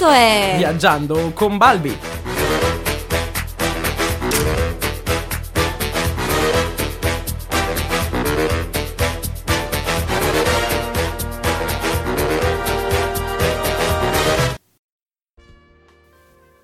Questo è Viaggiando con Balbi.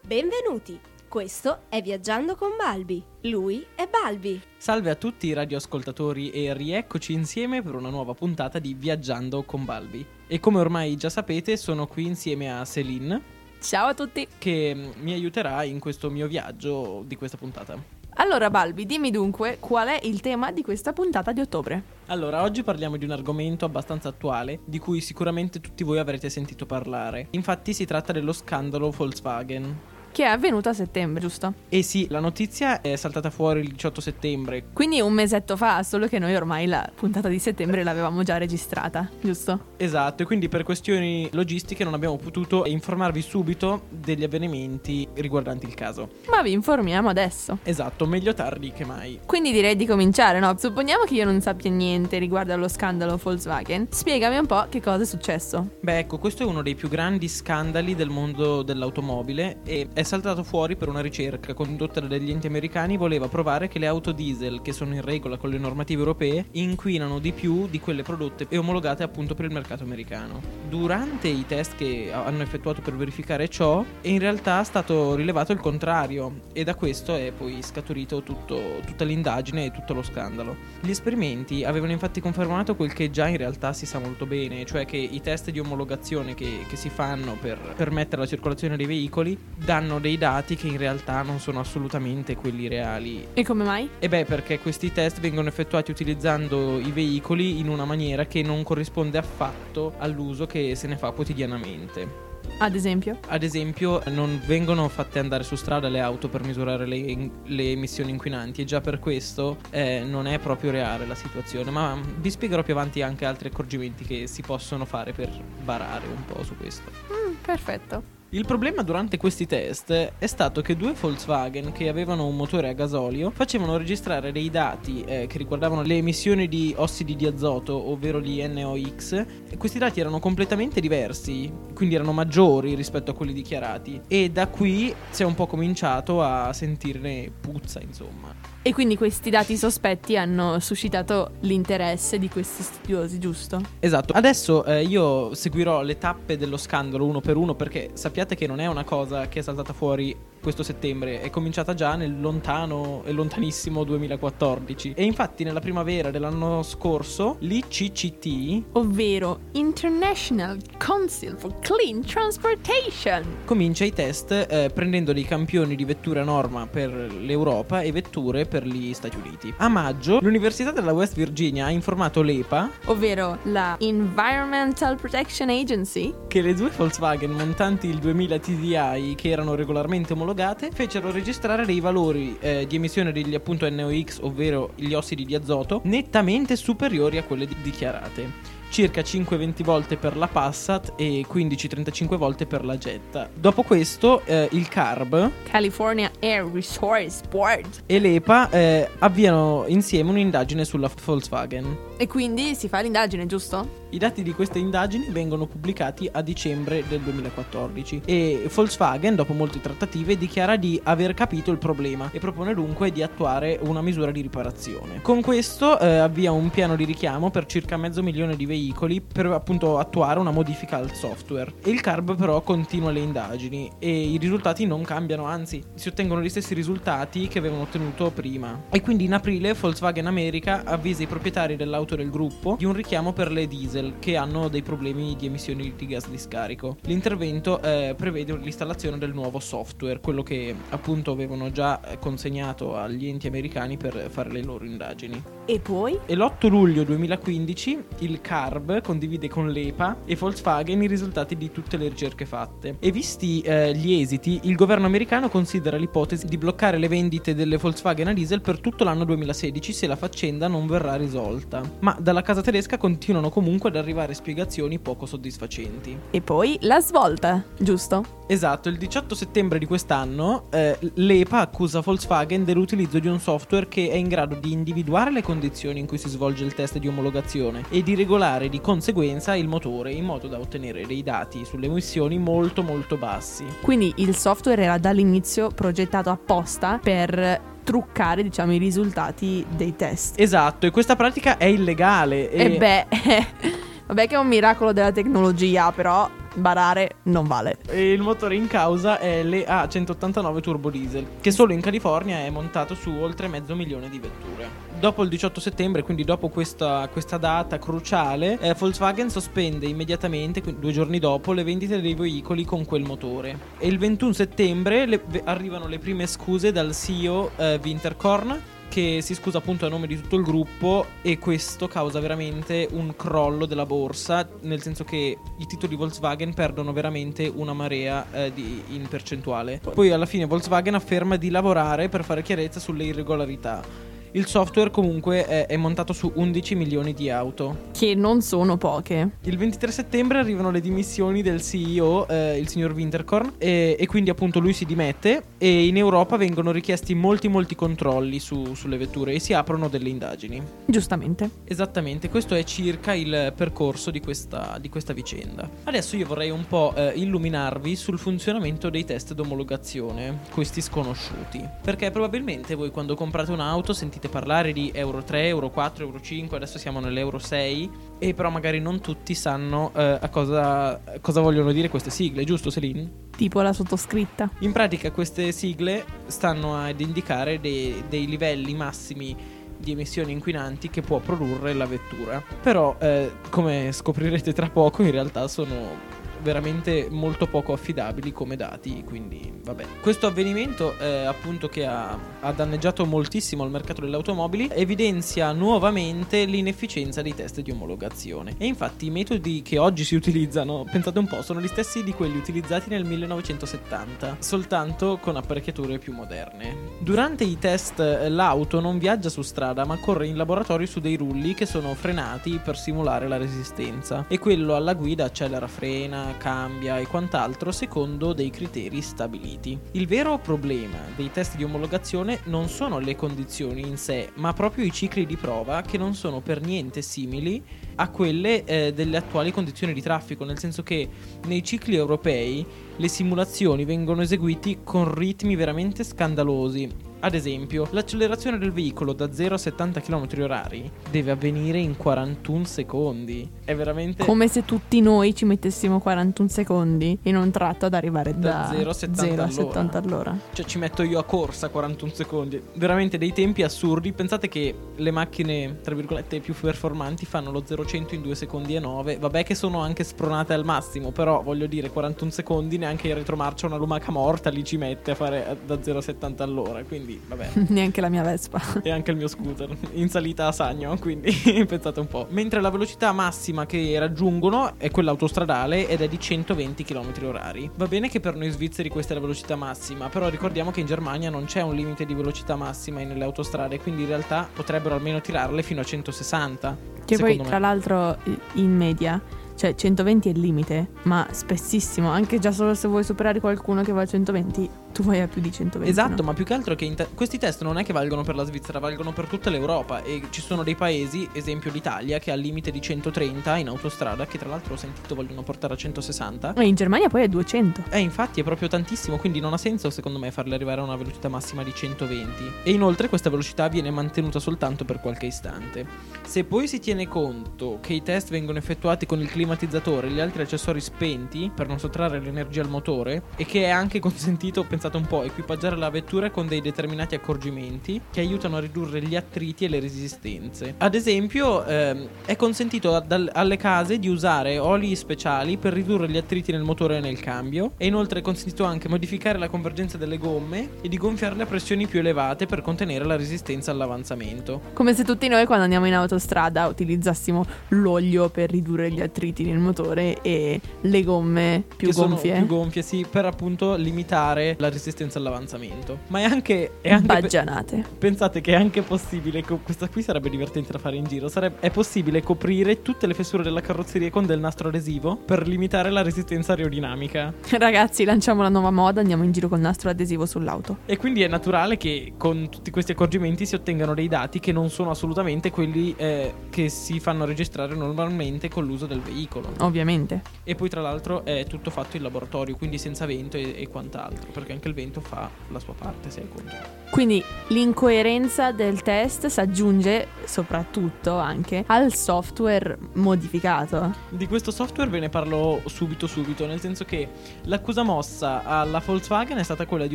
Benvenuti. Questo è Viaggiando con Balbi. Lui è Balbi. Salve a tutti i radioascoltatori e rieccoci insieme per una nuova puntata di Viaggiando con Balbi. E come ormai già sapete, sono qui insieme a Celine Ciao a tutti. che mm, mi aiuterà in questo mio viaggio di questa puntata. Allora Balbi, dimmi dunque qual è il tema di questa puntata di ottobre. Allora, oggi parliamo di un argomento abbastanza attuale di cui sicuramente tutti voi avrete sentito parlare. Infatti si tratta dello scandalo Volkswagen. Che è avvenuto a settembre, giusto? E sì, la notizia è saltata fuori il 18 settembre. Quindi un mesetto fa, solo che noi ormai la puntata di settembre l'avevamo già registrata, giusto? Esatto, e quindi per questioni logistiche non abbiamo potuto informarvi subito degli avvenimenti riguardanti il caso. Ma vi informiamo adesso. Esatto, meglio tardi che mai. Quindi direi di cominciare, no? Supponiamo che io non sappia niente riguardo allo scandalo Volkswagen. Spiegami un po' che cosa è successo. Beh, ecco, questo è uno dei più grandi scandali del mondo dell'automobile e è saltato fuori per una ricerca condotta da degli enti americani voleva provare che le auto diesel che sono in regola con le normative europee inquinano di più di quelle prodotte e omologate appunto per il mercato americano. Durante i test che hanno effettuato per verificare ciò, in realtà è stato rilevato il contrario e da questo è poi scaturito tutto- tutta l'indagine e tutto lo scandalo. Gli esperimenti avevano infatti confermato quel che già in realtà si sa molto bene, cioè che i test di omologazione che, che si fanno per permettere la circolazione dei veicoli danno dei dati che in realtà non sono assolutamente quelli reali. E come mai? E beh, perché questi test vengono effettuati utilizzando i veicoli in una maniera che non corrisponde affatto all'uso che se ne fa quotidianamente. Ad esempio? Ad esempio, non vengono fatte andare su strada le auto per misurare le, le emissioni inquinanti e già per questo eh, non è proprio reale la situazione, ma vi spiegherò più avanti anche altri accorgimenti che si possono fare per barare un po' su questo. Mm, perfetto. Il problema durante questi test è stato che due Volkswagen che avevano un motore a gasolio facevano registrare dei dati eh, che riguardavano le emissioni di ossidi di azoto, ovvero gli NOx, e questi dati erano completamente diversi, quindi erano maggiori rispetto a quelli dichiarati. E da qui si è un po' cominciato a sentirne puzza, insomma. E quindi questi dati sospetti hanno suscitato l'interesse di questi studiosi, giusto? Esatto, adesso eh, io seguirò le tappe dello scandalo uno per uno perché sappiate che non è una cosa che è saltata fuori questo settembre, è cominciata già nel lontano e lontanissimo 2014 e infatti nella primavera dell'anno scorso l'ICCT Ovvero International Council for Clean Transportation. comincia i test eh, prendendo dei campioni di vetture a norma per l'Europa e vetture per gli Stati Uniti. A maggio l'Università della West Virginia ha informato l'EPA ovvero la Environmental Protection Agency, che le due Volkswagen montanti il 2000 TDI che erano regolarmente omologate fecero registrare dei valori eh, di emissione degli appunto NOx, ovvero gli ossidi di azoto, nettamente superiori a quelle di- dichiarate. Circa 5-20 volte per la Passat e 15-35 volte per la Jetta. Dopo questo, eh, il CARB California Air Resource Board. e l'EPA eh, avviano insieme un'indagine sulla Volkswagen. E quindi si fa l'indagine, giusto? I dati di queste indagini vengono pubblicati a dicembre del 2014 e Volkswagen, dopo molte trattative, dichiara di aver capito il problema e propone dunque di attuare una misura di riparazione. Con questo eh, avvia un piano di richiamo per circa mezzo milione di veicoli per appunto attuare una modifica al software. E il CARB però continua le indagini e i risultati non cambiano, anzi si ottengono gli stessi risultati che avevano ottenuto prima. E quindi in aprile Volkswagen America avvisa i proprietari dell'auto del gruppo di un richiamo per le diesel che hanno dei problemi di emissioni di gas di scarico. L'intervento eh, prevede l'installazione del nuovo software, quello che appunto avevano già eh, consegnato agli enti americani per fare le loro indagini. E poi? E l'8 luglio 2015 il CARB condivide con l'EPA e Volkswagen i risultati di tutte le ricerche fatte. E visti eh, gli esiti, il governo americano considera l'ipotesi di bloccare le vendite delle Volkswagen a diesel per tutto l'anno 2016 se la faccenda non verrà risolta. Ma dalla casa tedesca continuano comunque ad arrivare spiegazioni poco soddisfacenti. E poi la svolta, giusto? Esatto, il 18 settembre di quest'anno quest'anno eh, l'EPA accusa Volkswagen dell'utilizzo di un software che è in grado di individuare le condizioni in cui si svolge il test di omologazione e di regolare di conseguenza il motore in modo da ottenere dei dati sulle emissioni molto molto bassi. Quindi il software era dall'inizio progettato apposta per truccare, diciamo, i risultati dei test. Esatto, e questa pratica è illegale. E, beh, vabbè che è un miracolo della tecnologia, però barare non vale. E il motore in causa è l'EA189 turbo diesel, che solo in California è montato su oltre mezzo milione di vetture. Dopo il 18 settembre, quindi dopo questa, questa data cruciale, eh, Volkswagen sospende immediatamente, due giorni dopo, le vendite dei veicoli con quel motore. E il 21 settembre le, arrivano le prime scuse dal CEO eh, Winterkorn che si scusa appunto a nome di tutto il gruppo e questo causa veramente un crollo della borsa, nel senso che i titoli Volkswagen perdono veramente una marea eh, di, in percentuale. Poi alla fine Volkswagen afferma di lavorare per fare chiarezza sulle irregolarità. Il software comunque è, è, montato su 11 milioni di auto. Che non sono poche. Il 23 settembre arrivano le dimissioni del CEO, eh, il signor Winterkorn, e, e, quindi appunto lui si dimette e in Europa vengono richiesti molti molti controlli su, sulle vetture e si aprono delle indagini. Giustamente. Esattamente, questo è circa il percorso di questa, di questa vicenda. Adesso io vorrei un po' eh, illuminarvi sul funzionamento dei test d'omologazione, questi sconosciuti. Perché probabilmente voi quando comprate un'auto sentite sentite parlare di Euro 3, Euro 4, Euro 5, adesso siamo nell'Euro 6 e però magari non tutti sanno eh, a cosa, cosa vogliono dire queste sigle, giusto Celine? Tipo la sottoscritta. In pratica queste sigle stanno ad indicare dei, dei livelli massimi di emissioni inquinanti che può produrre la vettura. Però, eh, come scoprirete tra poco, in realtà sono veramente molto poco affidabili come dati, quindi vabbè. Questo avvenimento, eh, appunto, che ha, ha, danneggiato moltissimo il mercato delle automobili, evidenzia nuovamente l'inefficienza dei test di omologazione. E infatti i metodi che oggi si utilizzano, pensate un po', sono gli stessi di quelli utilizzati nel 1970, soltanto con apparecchiature più moderne. Durante i test eh, l'auto non viaggia su strada, ma corre in laboratorio su dei rulli che sono frenati per simulare la resistenza. E quello alla guida accelera, frena, cambia e quant'altro secondo dei criteri stabiliti. Il vero problema dei test di omologazione non sono le condizioni in sé, ma proprio i cicli di prova che non sono per niente simili a quelle eh, delle attuali condizioni di traffico, nel senso che nei cicli europei le simulazioni vengono eseguite con ritmi veramente scandalosi ad esempio, l'accelerazione del veicolo da 0 a 70 km/h deve avvenire in 41 secondi. È veramente. Come se tutti noi ci mettessimo 41 secondi in un tratto ad arrivare da, da 0 a 70, 0 a 70 all'ora. Cioè, ci metto io a corsa 41 secondi. Veramente dei tempi assurdi. Pensate che le macchine, tra virgolette, più performanti fanno lo 0-100 in 2 secondi e 9. Vabbè, che sono anche spronate al massimo. Però voglio dire, 41 secondi neanche in retromarcia una lumaca morta li ci mette a fare da 0 a 70 all'ora. Quindi quindi vabbè. Neanche la mia Vespa. E anche il mio scooter, in salita a Sagno, quindi pensate un po'. Mentre la velocità massima che raggiungono è quella autostradale ed è di 120 km h Va bene che per noi svizzeri questa è la velocità massima, però ricordiamo che in Germania non c'è un limite di velocità massima nelle autostrade, quindi in realtà potrebbero almeno tirarle fino a 160. Che poi, me. tra l'altro, in media cioè 120 è il limite, ma spessissimo, anche già solo se vuoi superare qualcuno che va a 120, tu vai a più di 120. Esatto, no? ma più che altro che te- questi test non è che valgono per la Svizzera, valgono per tutta l'Europa e ci sono dei paesi, esempio l'Italia, che ha il limite di 130 in autostrada, che tra l'altro ho sentito vogliono portare a 160. E in Germania poi è 200. Eh, infatti è proprio tantissimo, quindi non ha senso secondo me farle arrivare a una velocità massima di 120. E inoltre questa velocità viene mantenuta soltanto per qualche istante. Se poi si tiene conto che i test vengono effettuati con il climatizzatore e gli altri accessori spenti per non sottrarre l'energia al motore e che è anche consentito, pensate un po', equipaggiare la vettura con dei determinati accorgimenti che aiutano a ridurre gli attriti e le resistenze. Ad esempio, ehm, è consentito ad, alle case di usare oli speciali per ridurre gli attriti nel motore e nel cambio e inoltre è consentito anche modificare la convergenza delle gomme e di gonfiarle a pressioni più elevate per contenere la resistenza all'avanzamento. Come se tutti noi quando andiamo in autostrada utilizzassimo l'olio per ridurre gli attriti nel motore e le gomme più che gonfie. più gonfie, sì, per appunto limitare la resistenza resistenza all'avanzamento. Ma è anche... È anche pe- Baggianate. pensate che è anche possibile, co- questa qui sarebbe divertente da fare in giro, sareb- è possibile coprire tutte le fessure della carrozzeria con del nastro adesivo per limitare la resistenza aerodinamica. Ragazzi, lanciamo la nuova moda, andiamo in giro con nastro adesivo sull'auto. E quindi è naturale che con tutti questi accorgimenti si ottengano dei dati che non sono assolutamente quelli eh, che si fanno registrare normalmente con l'uso del veicolo. Ovviamente. E poi tra l'altro è tutto fatto in laboratorio, quindi senza vento e, e quant'altro, perché anche il vento fa la sua parte, se hai conto. Quindi l'incoerenza del test si aggiunge soprattutto anche al software modificato. Di questo software ve ne parlo subito subito, nel senso che l'accusa mossa alla Volkswagen è stata quella di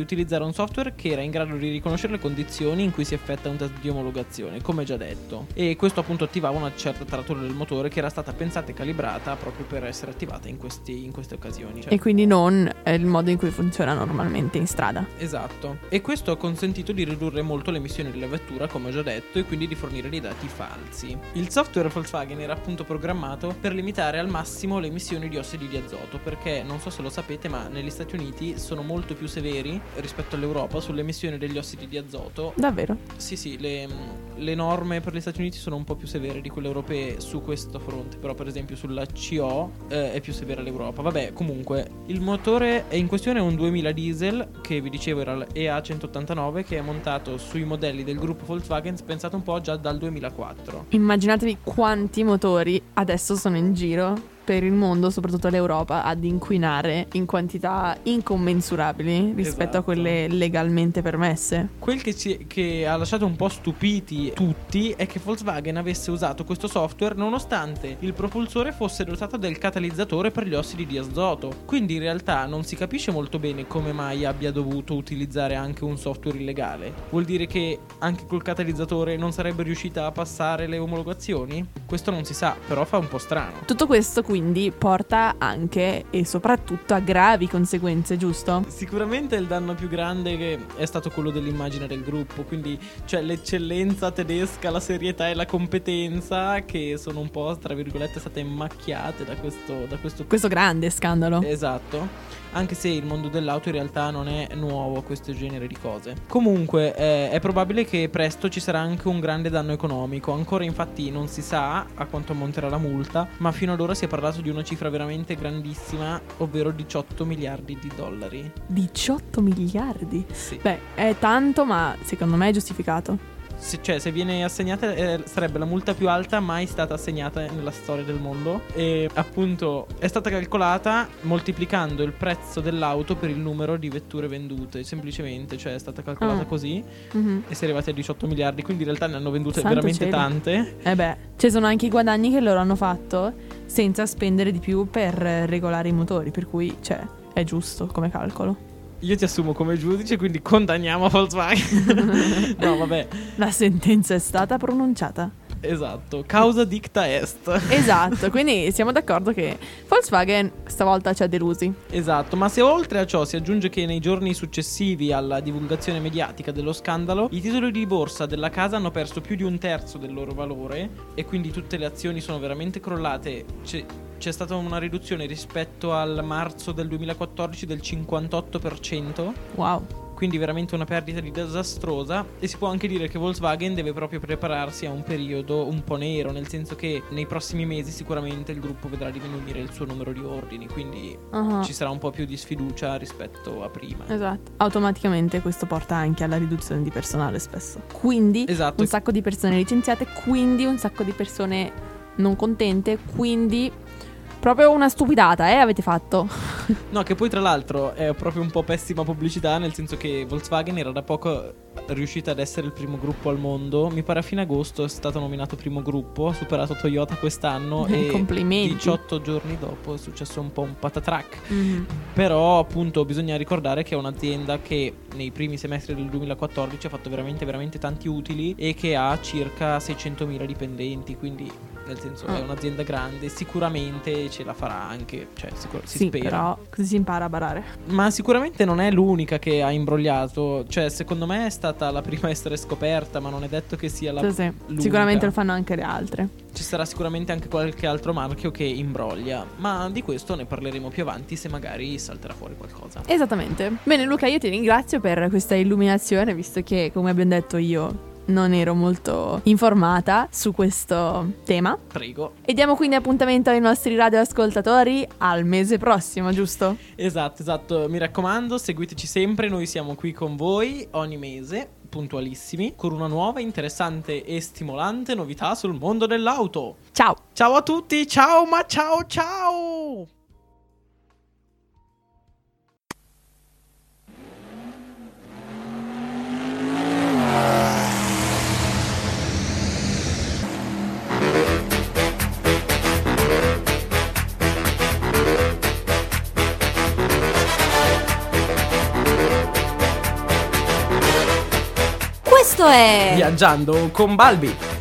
utilizzare un software che era in grado di riconoscere le condizioni in cui si effettua un test di omologazione, come già detto. E questo appunto attivava una certa taratura del motore che era stata pensata e calibrata proprio per essere attivata in, questi- in queste occasioni. Cioè- E quindi non è il modo in cui funziona normalmente in strada. Esatto. E questo ha consentito di ridurre molto le emissioni della vettura, come ho già detto, e quindi di fornire dei dati falsi. Il software Volkswagen era appunto programmato per limitare al massimo le emissioni di ossidi di azoto, perché non so se lo sapete, ma negli Stati Uniti sono molto più severi rispetto all'Europa sulle emissioni degli ossidi di azoto. Davvero? Sì, sì, le, le norme per gli Stati Uniti sono un po' più severe di quelle europee su questo fronte, però per esempio sulla CO eh, è più severa l'Europa. Vabbè, comunque, il motore è in questione è un 2000 diesel, che vi dicevo era l'EA189, che è montato sui modelli del gruppo Volkswagen, pensato un po' già dal 2004. Immaginatevi quanti motori adesso sono in giro per il mondo, soprattutto l'Europa, ad inquinare in quantità incommensurabili rispetto a Esatto. quelle legalmente permesse. Quel che, ci- che ha lasciato un po' stupiti tutti è che Volkswagen avesse usato questo software nonostante il propulsore fosse dotato del catalizzatore per gli ossidi di azoto. Quindi in realtà non si capisce molto bene come mai abbia dovuto utilizzare anche un software illegale. Vuol dire che anche col catalizzatore non sarebbe riuscita a passare le omologazioni? Questo non si sa, però fa un po' strano. Tutto questo quindi porta anche e soprattutto a gravi conseguenze, giusto? Sicuramente il danno più grande è stato quello dell'immagine del gruppo, quindi cioè l'eccellenza tedesca, la serietà e la competenza che sono un po' tra virgolette state macchiate da questo, da questo Questo grande scandalo. Esatto. Anche se il mondo dell'auto in realtà non è nuovo a questo genere di cose. Comunque eh, è probabile che presto ci sarà anche un grande danno economico. Ancora infatti non si sa a quanto ammonterà la multa, ma fino ad ora si è parlato di una cifra veramente grandissima, ovvero 18 miliardi di dollari. 18 miliardi. Sì. Beh, è tanto, ma secondo me è giustificato. Se, cioè, se viene assegnata, eh, sarebbe la multa più alta mai stata assegnata nella storia del mondo. E appunto è stata calcolata moltiplicando il prezzo dell'auto per il numero di vetture vendute. Semplicemente, cioè è stata calcolata Ah. così Mhm. e si è arrivati a 18 miliardi. Quindi in realtà ne hanno vendute Santo veramente cielo. tante. Eh beh, ci sono anche i guadagni che loro hanno fatto senza spendere di più per regolare i motori, per cui, cioè, è giusto come calcolo. Io ti assumo come giudice, quindi condanniamo Volkswagen. no, vabbè, La sentenza è stata pronunciata. esatto. Causa dicta est. Esatto, quindi siamo d'accordo che Volkswagen stavolta ci ha delusi. Esatto, ma se oltre a ciò si aggiunge che nei giorni successivi alla divulgazione mediatica dello scandalo, i titoli di borsa della casa hanno perso più di un terzo del loro valore e quindi tutte le azioni sono veramente crollate. C'è, c'è stata una riduzione rispetto al marzo del 2014 del 58%. Wow. Quindi veramente una perdita disastrosa e si può anche dire che Volkswagen deve proprio prepararsi a un periodo un po' nero, nel senso che nei prossimi mesi sicuramente il gruppo vedrà diminuire il suo numero di ordini, quindi Ah. ci sarà un po' più di sfiducia rispetto a prima. Esatto. Automaticamente questo porta anche alla riduzione di personale spesso. Quindi Esatto. un sacco di persone licenziate, quindi un sacco di persone non contente, quindi proprio una stupidata, eh, avete fatto. No, che poi tra l'altro è proprio un po' pessima pubblicità, nel senso che Volkswagen era da poco riuscita ad essere il primo gruppo al mondo. Mi pare a fine agosto è stato nominato primo gruppo, ha superato Toyota quest'anno e Complimenti. 18 giorni dopo è successo un po' un patatrack. Mhm. Però appunto bisogna ricordare che è un'azienda che nei primi semestri del 2014 ha fatto veramente veramente tanti utili e che ha circa 600.000 dipendenti, quindi nel senso Ah. è un'azienda grande, sicuramente ce la farà anche, cioè sicur- si sì, spera. però così si impara a barare. Ma sicuramente non è l'unica che ha imbrogliato, cioè secondo me è stata la prima a essere scoperta, ma non è detto che sia la Sì, sì. l'unica. Sicuramente lo fanno anche le altre. Ci sarà sicuramente anche qualche altro marchio che imbroglia, ma di questo ne parleremo più avanti se magari salterà fuori qualcosa. Esattamente. Bene, Luca, io ti ringrazio per questa illuminazione, visto che, come abbiamo detto, io non ero molto informata su questo tema. Prego. E diamo quindi appuntamento ai nostri radioascoltatori al mese prossimo, giusto? Esatto, esatto. Mi raccomando, seguiteci sempre, noi siamo qui con voi ogni mese, puntualissimi, con una nuova, interessante e stimolante novità sul mondo dell'auto. Ciao! Ciao a tutti, ciao ma ciao ciao! Questo è Viaggiando con Balbi.